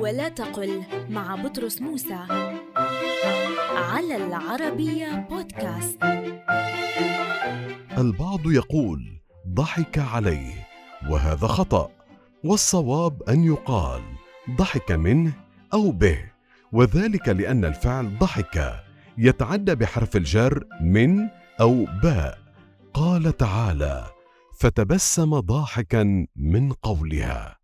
ولا تقل مع بطرس موسى على العربية بودكاست. البعض يقول ضحك عليه وهذا خطأ والصواب أن يقال ضحك منه أو به وذلك لأن الفعل ضحك يتعدى بحرف الجر من أو باء. قال تعالى فتبسم ضاحكا من قولها.